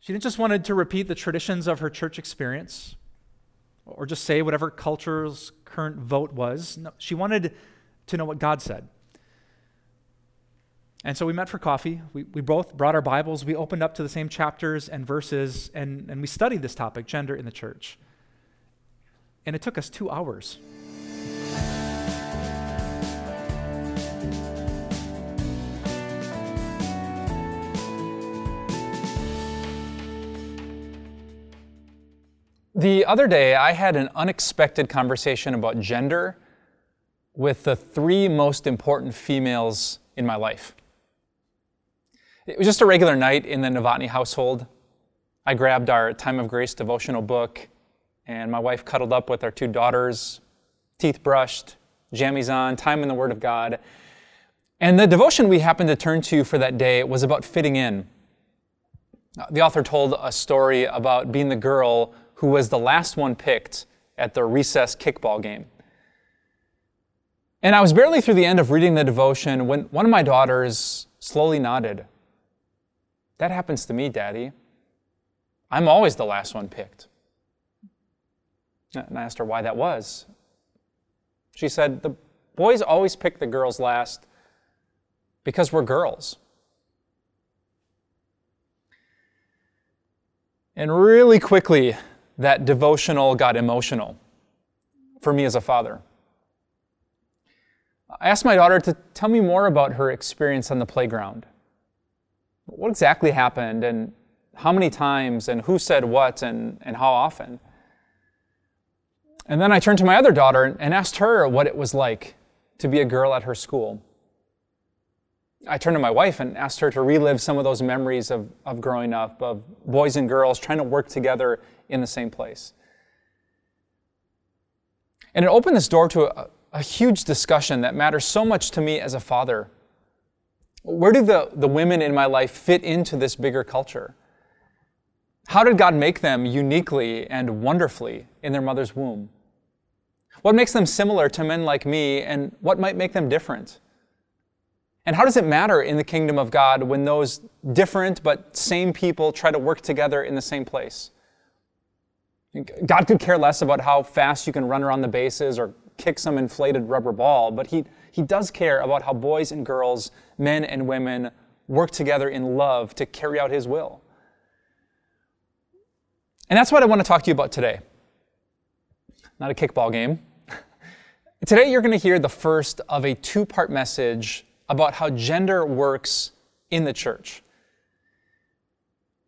She didn't just wanted to repeat the traditions of her church experience or just say whatever culture's current vote was. No, she wanted to know what God said. And so we met for coffee. We, we both brought our Bibles. We opened up to the same chapters and verses, and, and we studied this topic, gender in the church. And it took us two hours. The other day, I had an unexpected conversation about gender with the three most important females in my life. It was just a regular night in the Novotny household. I grabbed our Time of Grace devotional book, and my wife cuddled up with our two daughters, teeth brushed, jammies on, time in the Word of God. And the devotion we happened to turn to for that day was about fitting in. The author told a story about being the girl who was the last one picked at the recess kickball game. And I was barely through the end of reading the devotion when one of my daughters slowly nodded. That happens to me, Daddy. I'm always the last one picked. And I asked her why that was. She said, The boys always pick the girls last because we're girls. And really quickly, that devotional got emotional for me as a father. I asked my daughter to tell me more about her experience on the playground. What exactly happened, and how many times, and who said what, and, and how often? And then I turned to my other daughter and asked her what it was like to be a girl at her school. I turned to my wife and asked her to relive some of those memories of, of growing up, of boys and girls trying to work together in the same place. And it opened this door to a, a huge discussion that matters so much to me as a father. Where do the, the women in my life fit into this bigger culture? How did God make them uniquely and wonderfully in their mother's womb? What makes them similar to men like me, and what might make them different? And how does it matter in the kingdom of God when those different but same people try to work together in the same place? God could care less about how fast you can run around the bases or kick some inflated rubber ball, but he, he does care about how boys and girls, men and women, work together in love to carry out His will. And that's what I want to talk to you about today. Not a kickball game. today, you're going to hear the first of a two part message about how gender works in the church.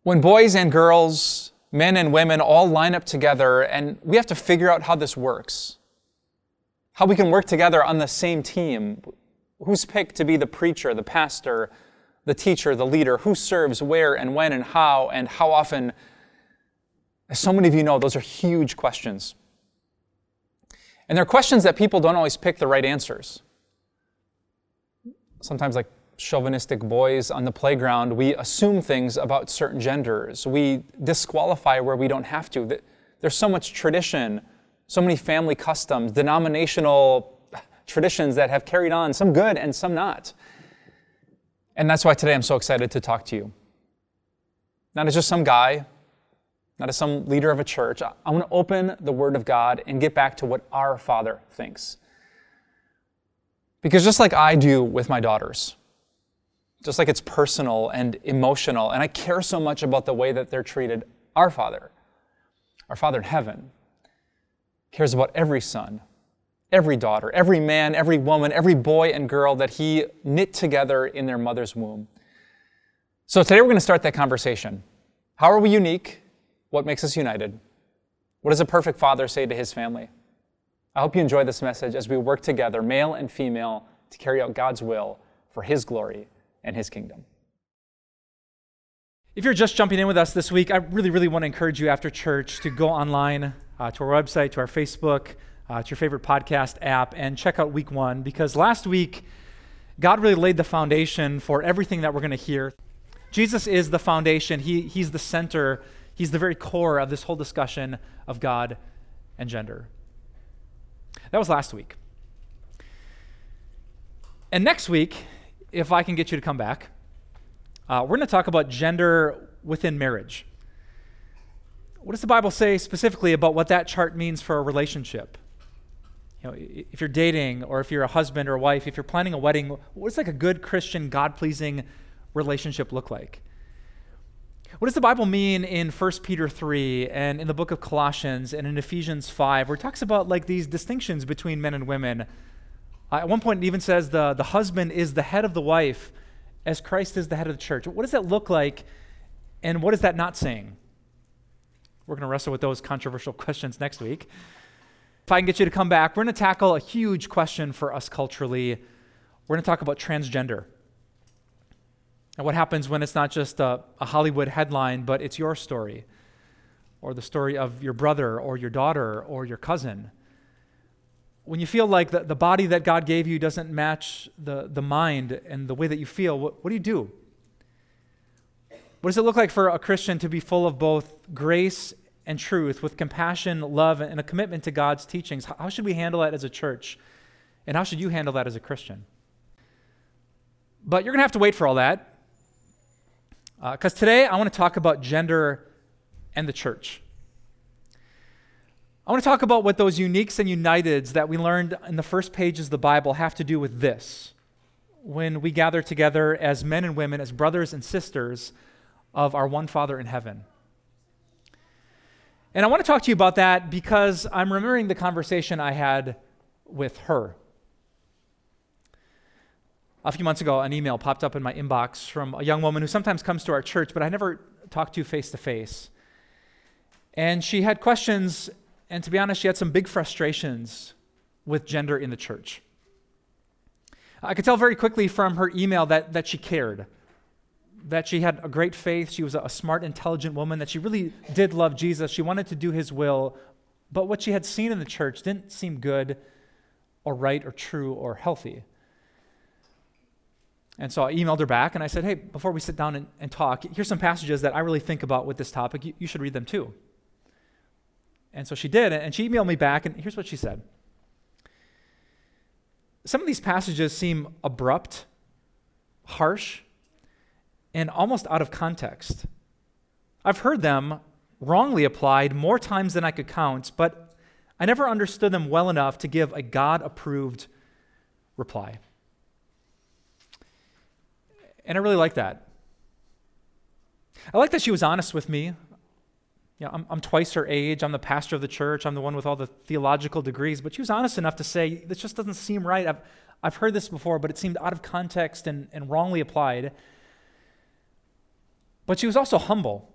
When boys and girls, men and women all line up together, and we have to figure out how this works. How we can work together on the same team. Who's picked to be the preacher, the pastor, the teacher, the leader? Who serves where and when and how and how often? As so many of you know, those are huge questions. And they're questions that people don't always pick the right answers. Sometimes, like, chauvinistic boys on the playground, we assume things about certain genders. We disqualify where we don't have to. There's so much tradition, so many family customs, denominational traditions that have carried on, some good and some not. And that's why today I'm so excited to talk to you. Not as just some guy, not as some leader of a church. I want to open the Word of God and get back to what our Father thinks. Because just like I do with my daughters, just like it's personal and emotional. And I care so much about the way that they're treated. Our Father, our Father in heaven, cares about every son, every daughter, every man, every woman, every boy and girl that He knit together in their mother's womb. So today we're going to start that conversation. How are we unique? What makes us united? What does a perfect father say to his family? I hope you enjoy this message as we work together, male and female, to carry out God's will for His glory and his kingdom. If you're just jumping in with us this week, I really, really want to encourage you after church to go online uh, to our website, to our Facebook, uh, to your favorite podcast app, and check out week one because last week, God really laid the foundation for everything that we're going to hear. Jesus is the foundation, he, He's the center, He's the very core of this whole discussion of God and gender. That was last week. And next week, if I can get you to come back, uh, we're going to talk about gender within marriage. what does the Bible say specifically about what that chart means for a relationship? You know, if you're dating or if you're a husband or a wife, if you're planning a wedding, what does like a good Christian, God-pleasing relationship look like? What does the Bible mean in 1 Peter 3 and in the book of Colossians and in Ephesians 5, where it talks about like these distinctions between men and women? Uh, at one point, it even says the, the husband is the head of the wife as Christ is the head of the church. What does that look like, and what is that not saying? We're going to wrestle with those controversial questions next week. If I can get you to come back, we're going to tackle a huge question for us culturally. We're going to talk about transgender. And what happens when it's not just a, a, Hollywood headline, but it's your story, or the story of your brother, or your daughter, or your cousin. When you feel like the, the body that God gave you doesn't match the, the mind and the way that you feel, what, what do you do? What does it look like for a Christian to be full of both grace and truth, with compassion, love, and a commitment to God's teachings? How should we handle that as a church? And how should you handle that as a Christian? But you're going to have to wait for all that because uh, today I want to talk about gender and the church. I want to talk about what those uniques and uniteds that we learned in the first pages of the Bible have to do with this when we gather together as men and women, as brothers and sisters of our one Father in heaven. And I want to talk to you about that because I'm remembering the conversation I had with her a few months ago, an email popped up in my inbox from a young woman who sometimes comes to our church, but I never talked to face to face. And she had questions, and to be honest, she had some big frustrations with gender in the church. I could tell very quickly from her email that, that she cared, that she had a great faith, she was a smart, intelligent woman, that she really did love Jesus, she wanted to do his will, but what she had seen in the church didn't seem good or right or true or healthy. And so I emailed her back and I said, hey, before we sit down and, and talk, here's some passages that I really think about with this topic. You, you should read them too. And so she did, and she emailed me back, and here's what she said Some of these passages seem abrupt, harsh, and almost out of context. I've heard them wrongly applied more times than I could count, but I never understood them well enough to give a God approved reply. And I really like that. I like that she was honest with me. You know, I'm, I'm twice her age. I'm the pastor of the church. I'm the one with all the theological degrees. But she was honest enough to say, this just doesn't seem right. I've, I've heard this before, but it seemed out of context and, and wrongly applied. But she was also humble.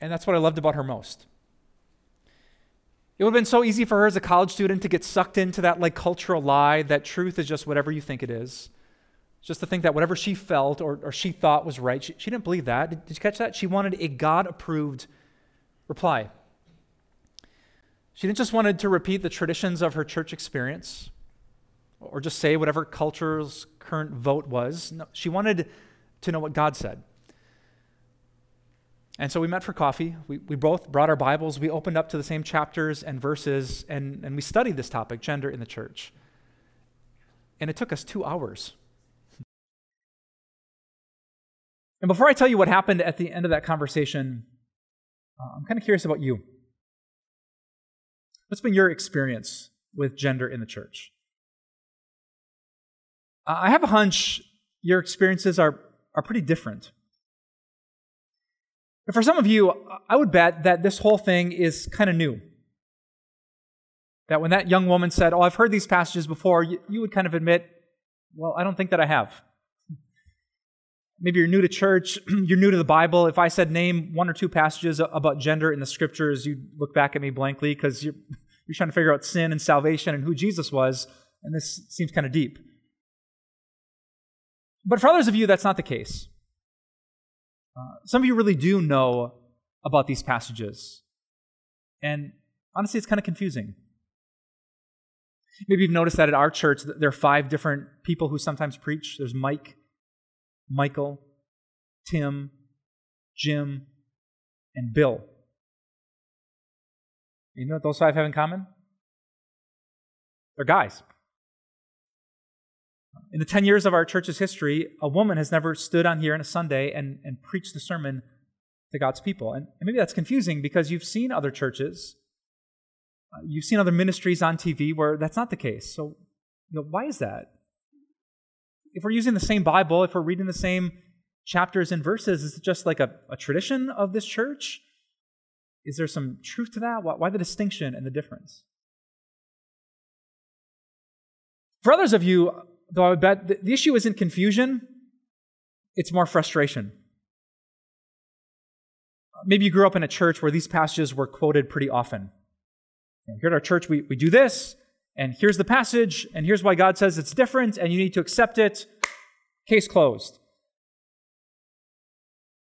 And that's what I loved about her most. It would have been so easy for her as a college student to get sucked into that like cultural lie that truth is just whatever you think it is. Just to think that whatever she felt or, or she thought was right, she, she didn't believe that. Did, did you catch that? She wanted a God approved reply. She didn't just wanted to repeat the traditions of her church experience or just say whatever culture's current vote was. No, she wanted to know what God said. And so we met for coffee. We, we both brought our Bibles. We opened up to the same chapters and verses, and, and we studied this topic, gender in the church. And it took us two hours. And before I tell you what happened at the end of that conversation, uh, I'm kind of curious about you. What's been your experience with gender in the church? I have a hunch your experiences are, are pretty different. But for some of you, I would bet that this whole thing is kind of new. That when that young woman said, Oh, I've heard these passages before, you, you would kind of admit, Well, I don't think that I have. Maybe you're new to church, you're new to the Bible. If I said name one or two passages about gender in the scriptures, you'd look back at me blankly because you're, you're trying to figure out sin and salvation and who Jesus was, and this seems kind of deep. But for others of you, that's not the case. Uh, some of you really do know about these passages. And honestly, it's kind of confusing. Maybe you've noticed that at our church, there are five different people who sometimes preach. There's Mike, Michael, Tim, Jim, and Bill. You know what those five have in common? They're guys. In the 10 years of our church's history, a woman has never stood on here on a Sunday and, and preached the sermon to God's people. And maybe that's confusing because you've seen other churches, uh, you've seen other ministries on TV where that's not the case. So, you know, why is that? If we're using the same Bible, if we're reading the same chapters and verses, is it just like a, a tradition of this church? Is there some truth to that? Why, why the distinction and the difference? For others of you, though I would bet the, issue isn't confusion, it's more frustration. Maybe you grew up in a church where these passages were quoted pretty often. Here at our church, we, we do this, and here's the passage, and here's why God says it's different, and you need to accept it. Case closed.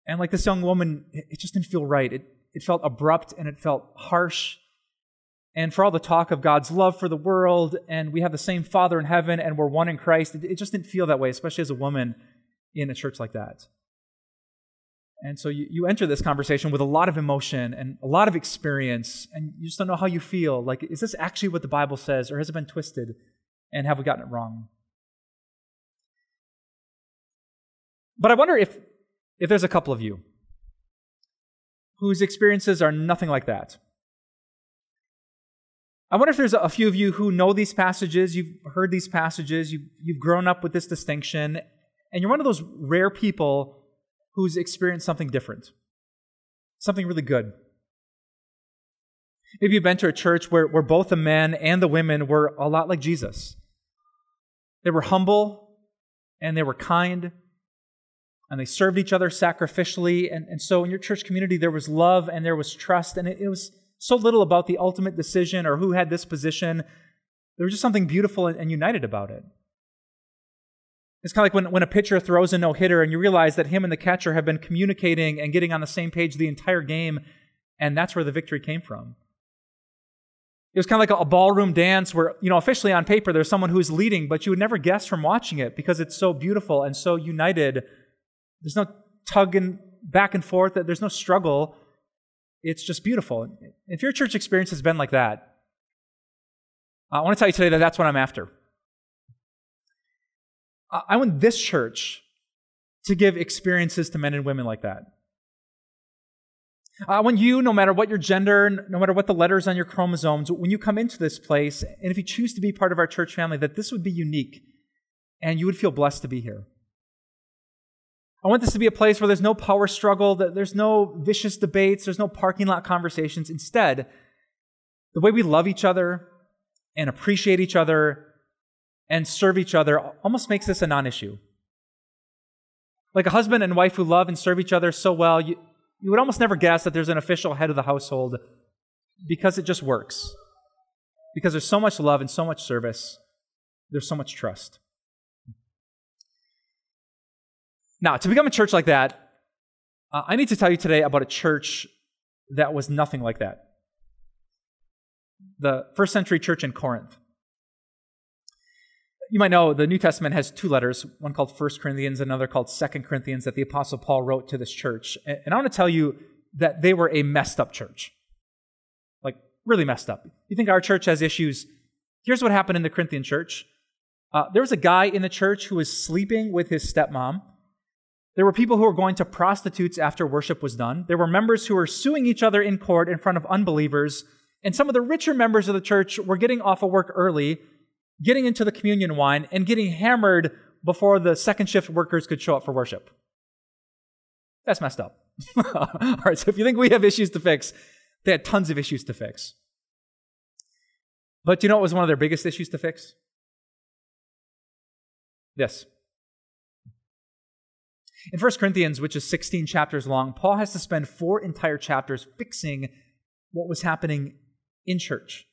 And like this young woman, it just didn't feel right. It, it felt abrupt and it felt harsh. And for all the talk of God's love for the world, and we have the same Father in heaven, and we're one in Christ, it, it just didn't feel that way, especially as a woman in a church like that. And so you, you enter this conversation with a lot of emotion and a lot of experience, and you just don't know how you feel. Like, is this actually what the Bible says, or has it been twisted? And have we gotten it wrong? But I wonder if, if there's a couple of you whose experiences are nothing like that. I wonder if there's a few of you who know these passages, you've heard these passages, you've, you've grown up with this distinction, and you're one of those rare people who's experienced something different, something really good. Maybe you've been to a church where, where both the men and the women were a lot like Jesus. They were humble and they were kind and they served each other sacrificially. And, and so in your church community, there was love and there was trust. And it, it was so little about the ultimate decision or who had this position. There was just something beautiful and, and united about it. It's kind of like when, when a pitcher throws a no hitter and you realize that him and the catcher have been communicating and getting on the same page the entire game, and that's where the victory came from. It was kind of like a, ballroom dance where, you know, officially on paper there's someone who's leading, but you would never guess from watching it because it's so beautiful and so united. There's no tugging back and forth, there's no struggle. It's just beautiful. If your church experience has been like that, I want to tell you today that that's what I'm after. I want this church to give experiences to men and women like that. I want you, no matter what your gender, no matter what the letters on your chromosomes, when you come into this place, and if you choose to be part of our church family, that this would be unique and you would feel blessed to be here. I want this to be a place where there's no power struggle, that there's no vicious debates, there's no parking lot conversations. Instead, the way we love each other and appreciate each other and serve each other almost makes this a non issue. Like a husband and wife who love and serve each other so well, you, you would almost never guess that there's an official head of the household because it just works. Because there's so much love and so much service, there's so much trust. Now, to become a church like that, uh, I need to tell you today about a church that was nothing like that. The first century church in Corinth you might know the New Testament has two letters, one called First Corinthians, another called Second Corinthians, that the Apostle Paul wrote to this church. And I want to tell you that they were a messed up church. Like, really messed up. You think our church has issues? Here's what happened in the Corinthian church uh, there was a guy in the church who was sleeping with his stepmom. There were people who were going to prostitutes after worship was done. There were members who were suing each other in court in front of unbelievers. And some of the richer members of the church were getting off of work early getting into the communion wine, and getting hammered before the second shift workers could show up for worship. That's messed up. All right, so if you think we have issues to fix, they had tons of issues to fix. But you know what was one of their biggest issues to fix? This. In 1 Corinthians, which is 16 chapters long, Paul has to spend four entire chapters fixing what was happening in church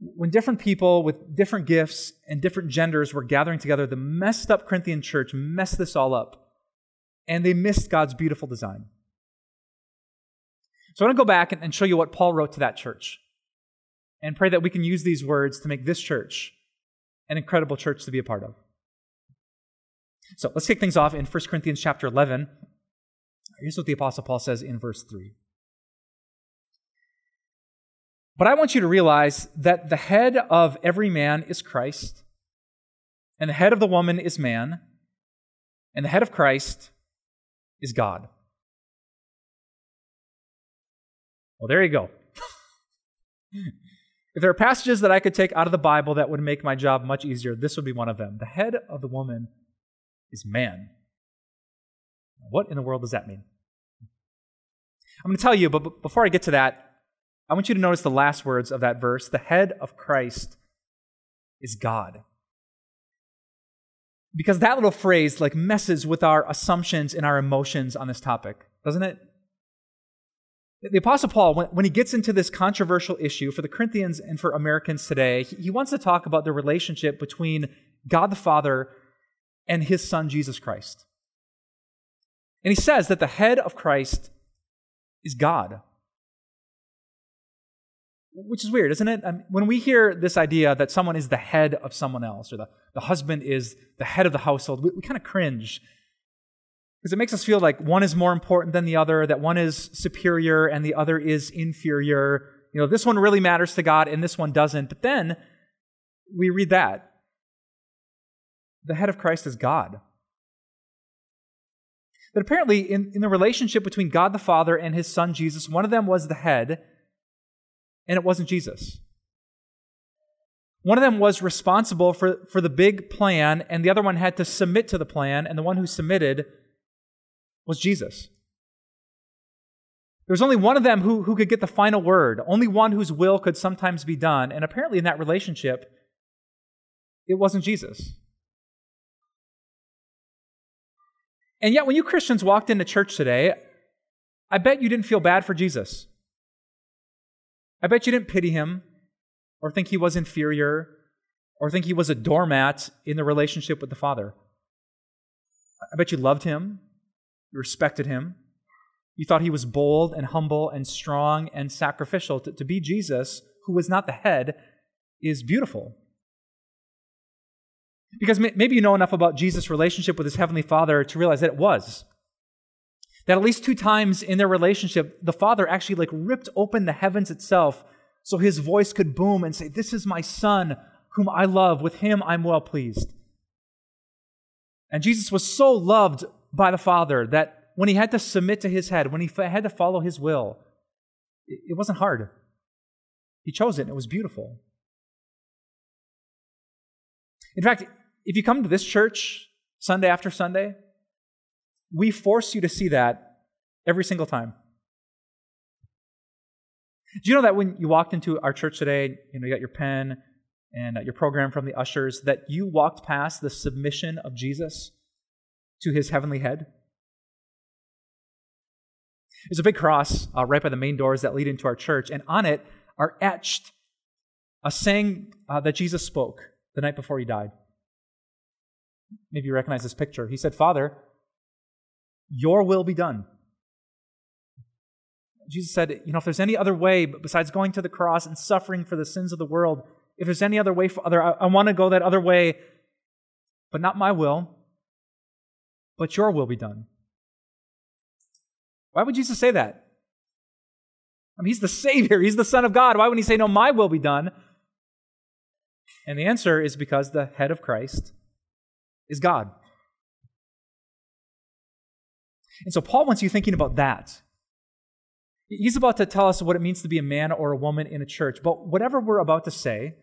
when different people with different gifts and different genders were gathering together, the messed up Corinthian church messed this all up. And they missed God's beautiful design. So I want to go back and show you what Paul wrote to that church and pray that we can use these words to make this church an incredible church to be a part of. So let's kick things off in 1 Corinthians chapter 11. Here's what the Apostle Paul says in verse 3. But I want you to realize that the head of every man is Christ, and the head of the woman is man, and the head of Christ is God. Well, there you go. if there are passages that I could take out of the Bible that would make my job much easier, this would be one of them. The head of the woman is man. What in the world does that mean? I'm going to tell you, but before I get to that, I want you to notice the last words of that verse. The head of Christ is God. Because that little phrase like messes with our assumptions and our emotions on this topic, doesn't it? The Apostle Paul, when, he gets into this controversial issue for the Corinthians and for Americans today, he wants to talk about the relationship between God the Father and his Son, Jesus Christ. And he says that the head of Christ is God. Which is weird, isn't it? I mean, when we hear this idea that someone is the head of someone else, or the, the husband is the head of the household, we, we kind of cringe. Because it makes us feel like one is more important than the other, that one is superior and the other is inferior. You know, this one really matters to God and this one doesn't. But then we read that. The head of Christ is God. That apparently, in, in the relationship between God the Father and his Son Jesus, one of them was the head and it wasn't Jesus. One of them was responsible for, for the big plan, and the other one had to submit to the plan, and the one who submitted was Jesus. There was only one of them who, who could get the final word, only one whose will could sometimes be done, and apparently in that relationship, it wasn't Jesus. And yet, when you Christians walked into church today, I bet you didn't feel bad for Jesus. I bet you didn't pity him or think he was inferior or think he was a doormat in the relationship with the Father. I bet you loved him, you respected him, you thought he was bold and humble and strong and sacrificial. To, to be Jesus, who was not the head, is beautiful. Because maybe you know enough about Jesus' relationship with his heavenly Father to realize that it was. That at least two times in their relationship, the Father actually like ripped open the heavens itself so his voice could boom and say, This is my Son, whom I love. With him I'm well pleased. And Jesus was so loved by the Father that when he had to submit to his head, when he had to follow his will, it wasn't hard. He chose it, and it was beautiful. In fact, if you come to this church Sunday after Sunday, we force you to see that every single time. Do you know that when you walked into our church today, you know, you got your pen and your program from the ushers, that you walked past the submission of Jesus to his heavenly head? There's a big cross uh, right by the main doors that lead into our church, and on it are etched a saying uh, that Jesus spoke the night before he died. Maybe you recognize this picture. He said, Father, your will be done. Jesus said, you know, if there's any other way besides going to the cross and suffering for the sins of the world, if there's any other way, Father, I, I want to go that other way, but not my will, but your will be done. Why would Jesus say that? I mean, he's the Savior, he's the Son of God. Why would he say, no, my will be done? And the answer is because the head of Christ is God. And so Paul wants you thinking about that. He's about to tell us what it means to be a man or a woman in a church. But whatever we're about to say,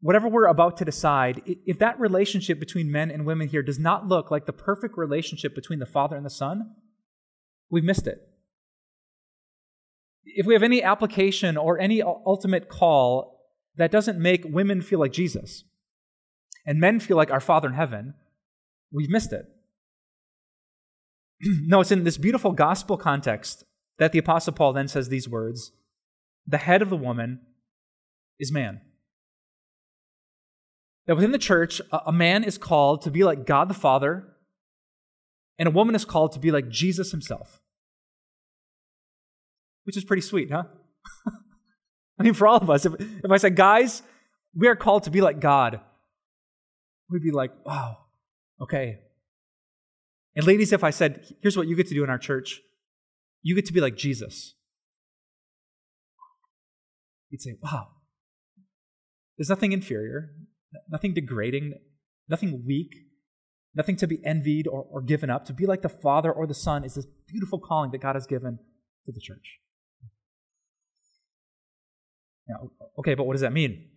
whatever we're about to decide, if that relationship between men and women here does not look like the perfect relationship between the Father and the Son, we've missed it. If we have any application or any ultimate call that doesn't make women feel like Jesus and men feel like our Father in heaven, we've missed it. no, it's in this beautiful gospel context that the Apostle Paul then says these words The head of the woman is man. That within the church, a man is called to be like God the Father, and a woman is called to be like Jesus himself. Which is pretty sweet, huh? I mean, for all of us, if, if I said, guys, we are called to be like God, we'd be like, wow, okay, and ladies, if I said, here's what you get to do in our church, you get to be like Jesus. You'd say, wow, there's nothing inferior, nothing degrading, nothing weak, nothing to be envied or, or given up. To be like the Father or the Son is this beautiful calling that God has given to the church. Yeah, okay, but what does that mean?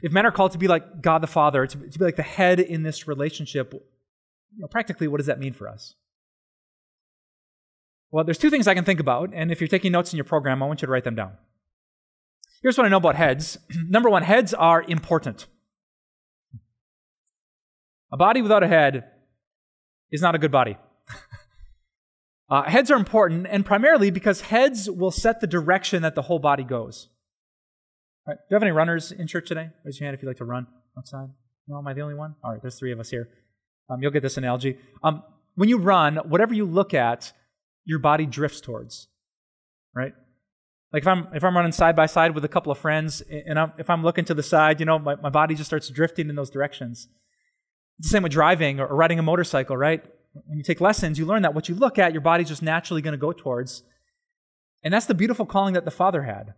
If men are called to be like God the Father, to, to be like the head in this relationship, you know, practically, what does that mean for us? Well, there's two things I can think about, and if you're taking notes in your program, I want you to write them down. Here's what I know about heads. Number one, heads are important. A body without a head is not a good body. uh, heads are important, and primarily because heads will set the direction that the whole body goes. Right. Do you have any runners in church today? Raise your hand if you'd like to run outside. No, am I the only one? All right, there's three of us here. Um, you'll get this analogy. Um, when you run, whatever you look at, your body drifts towards. Right? Like if I'm if I'm running side by side with a couple of friends, and I'm, if I'm looking to the side, you know, my, my body just starts drifting in those directions. It's the same with driving or, riding a motorcycle, right? When you take lessons, you learn that what you look at, your body's just naturally going to go towards. And that's the beautiful calling that the Father had.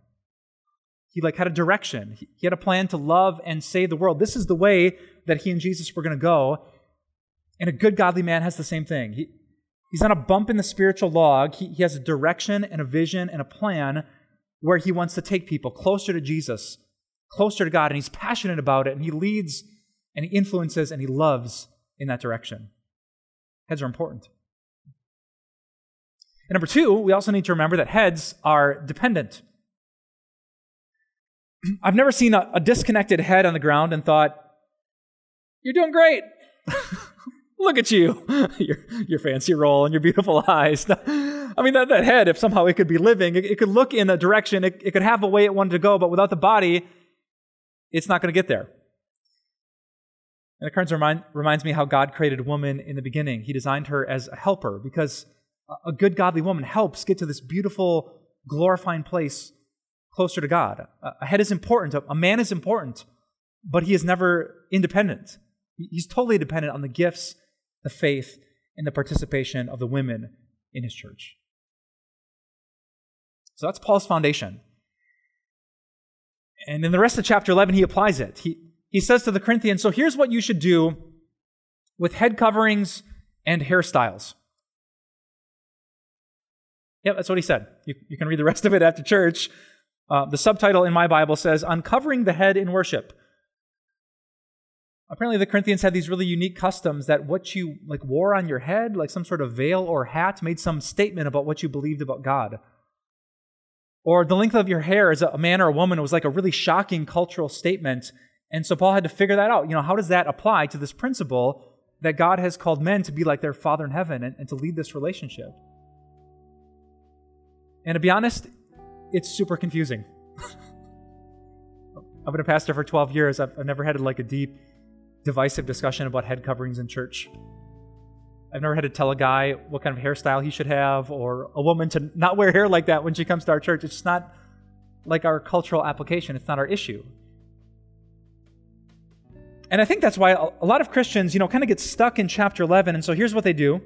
He like had a direction. He had a plan to love and save the world. This is the way that he and Jesus were going to go. And a good godly man has the same thing. He, he's on a bump in the spiritual log. He, he has a direction and a vision and a plan where he wants to take people closer to Jesus, closer to God, and he's passionate about it, and he leads and he influences and he loves in that direction. Heads are important. And number two, we also need to remember that heads are dependent. I've never seen a, a disconnected head on the ground and thought, You're doing great. Look at you, your, your fancy roll and your beautiful eyes. I mean, that, that head, if somehow it could be living, it, it could look in a direction, it, it could have a way it wanted to go, but without the body, it's not going to get there. And it kind of remind, reminds me how God created woman in the beginning. He designed her as a helper because a good, godly woman helps get to this beautiful, glorifying place closer to God. A head is important, a man is important, but he is never independent. He's totally dependent on the gifts, the faith, and the participation of the women in his church. So that's Paul's foundation. And in the rest of chapter 11, he applies it. He, he says to the Corinthians, So here's what you should do with head coverings and hairstyles. Yep, that's what he said. You, you can read the rest of it after church. Uh, the subtitle in my Bible says, Uncovering the Head in Worship. Apparently, the Corinthians had these really unique customs that what you like wore on your head, like some sort of veil or hat, made some statement about what you believed about God. Or the length of your hair as a man or a woman was like a really shocking cultural statement and so Paul had to figure that out. You know, how does that apply to this principle that God has called men to be like their Father in heaven and, and to lead this relationship? And to be honest, it's super confusing. I've been a pastor for 12 years. I've, I've never had like a deep, divisive discussion about head coverings in church. I've never had to tell a guy what kind of hairstyle he should have or a woman to not wear hair like that when she comes to our church. It's not like our cultural application. It's not our issue. And I think that's why a lot of Christians, you know, kind of get stuck in chapter 11. And so here's what they do.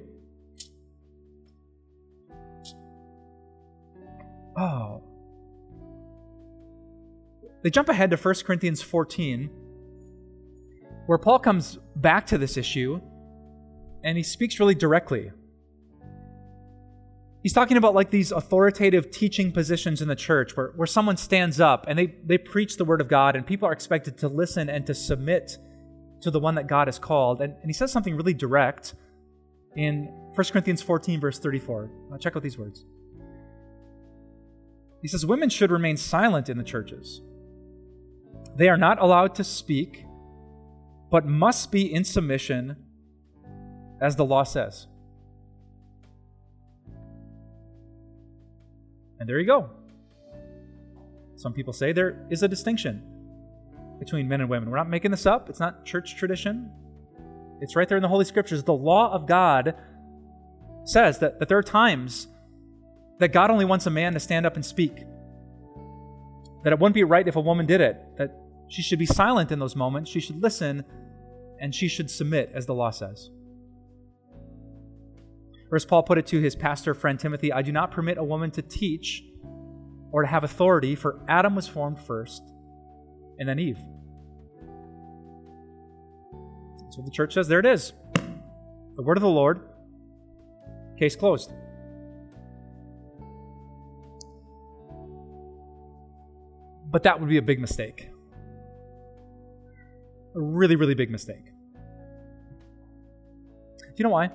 Oh. They jump ahead to 1 Corinthians 14, where Paul comes back to this issue and he speaks really directly. He's talking about like these authoritative teaching positions in the church where, where someone stands up and they, they preach the word of God and people are expected to listen and to submit to the one that God has called. And, and he says something really direct in 1 Corinthians 14, verse 34. Uh, check out these words. He says, Women should remain silent in the churches. They are not allowed to speak, but must be in submission, as the law says. And there you go. Some people say there is a distinction between men and women. We're not making this up, it's not church tradition. It's right there in the Holy Scriptures. The law of God says that, that there are times that God only wants a man to stand up and speak. That it wouldn't be right if a woman did it. That she should be silent in those moments. She should listen and she should submit, as the law says. Or as Paul put it to his pastor friend Timothy, I do not permit a woman to teach or to have authority, for Adam was formed first, and then Eve. So the church says there it is. The word of the Lord. Case closed. But that would be a big mistake. A really, really big mistake. Do you know why?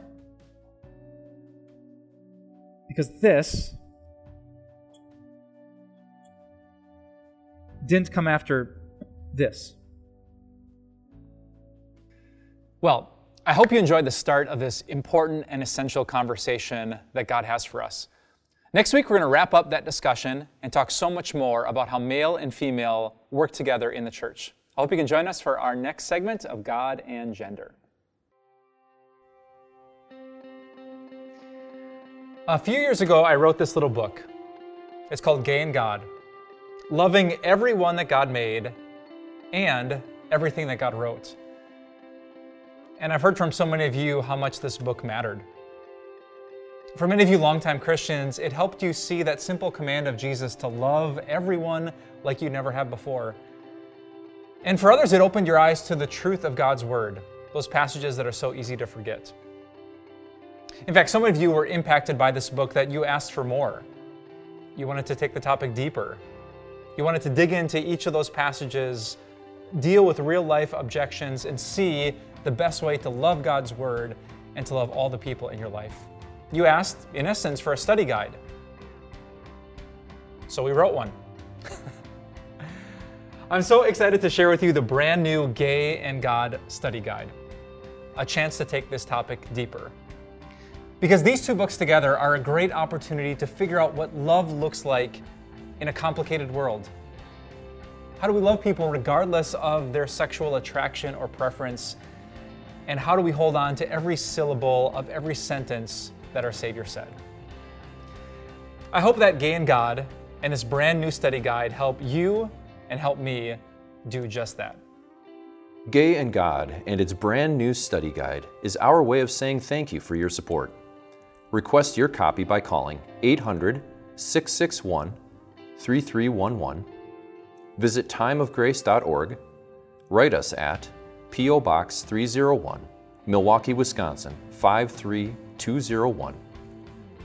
Because this didn't come after this. Well, I hope you enjoyed the start of this important and essential conversation that God has for us. Next week, we're going to wrap up that discussion and talk so much more about how male and female work together in the church. I hope you can join us for our next segment of God and Gender. A few years ago, I wrote this little book. It's called Gay and God Loving Everyone That God Made and Everything That God Wrote. And I've heard from so many of you how much this book mattered. For many of you longtime Christians, it helped you see that simple command of Jesus to love everyone like you never have before. And for others, it opened your eyes to the truth of God's Word, those passages that are so easy to forget. In fact, some of you were impacted by this book that you asked for more. You wanted to take the topic deeper. You wanted to dig into each of those passages, deal with real life objections, and see the best way to love God's Word and to love all the people in your life. You asked, in essence, for a study guide. So we wrote one. I'm so excited to share with you the brand new Gay and God study guide, a chance to take this topic deeper. Because these two books together are a great opportunity to figure out what love looks like in a complicated world. How do we love people regardless of their sexual attraction or preference? And how do we hold on to every syllable of every sentence that our Savior said? I hope that Gay and God and this brand new study guide help you and help me do just that. Gay and God and its brand new study guide is our way of saying thank you for your support. Request your copy by calling 800 661 3311. Visit timeofgrace.org. Write us at P.O. Box 301, Milwaukee, Wisconsin 53201.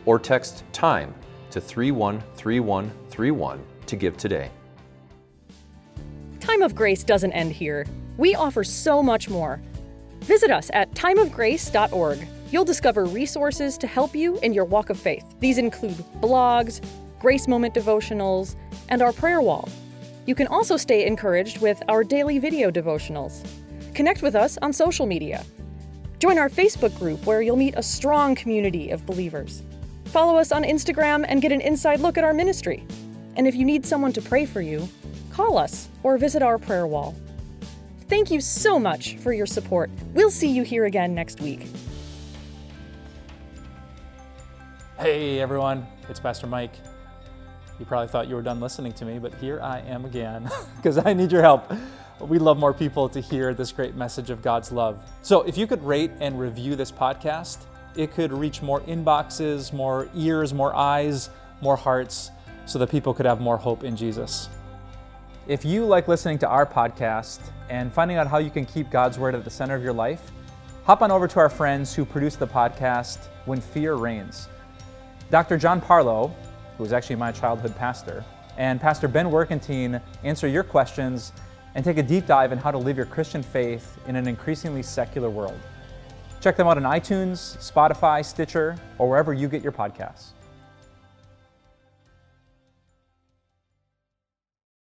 Or text TIME to 313131 to give today. Time of Grace doesn't end here. We offer so much more. Visit us at timeofgrace.org. You'll discover resources to help you in your walk of faith. These include blogs, Grace Moment devotionals, and our prayer wall. You can also stay encouraged with our daily video devotionals. Connect with us on social media. Join our Facebook group where you'll meet a strong community of believers. Follow us on Instagram and get an inside look at our ministry. And if you need someone to pray for you, call us or visit our prayer wall. Thank you so much for your support. We'll see you here again next week. Hey everyone, it's Pastor Mike. You probably thought you were done listening to me, but here I am again because I need your help. We love more people to hear this great message of God's love. So if you could rate and review this podcast, it could reach more inboxes, more ears, more eyes, more hearts, so that people could have more hope in Jesus. If you like listening to our podcast and finding out how you can keep God's Word at the center of your life, hop on over to our friends who produce the podcast When Fear Reigns. Dr. John Parlow, who was actually my childhood pastor, and Pastor Ben Workentine answer your questions and take a deep dive in how to live your Christian faith in an increasingly secular world. Check them out on iTunes, Spotify, Stitcher, or wherever you get your podcasts.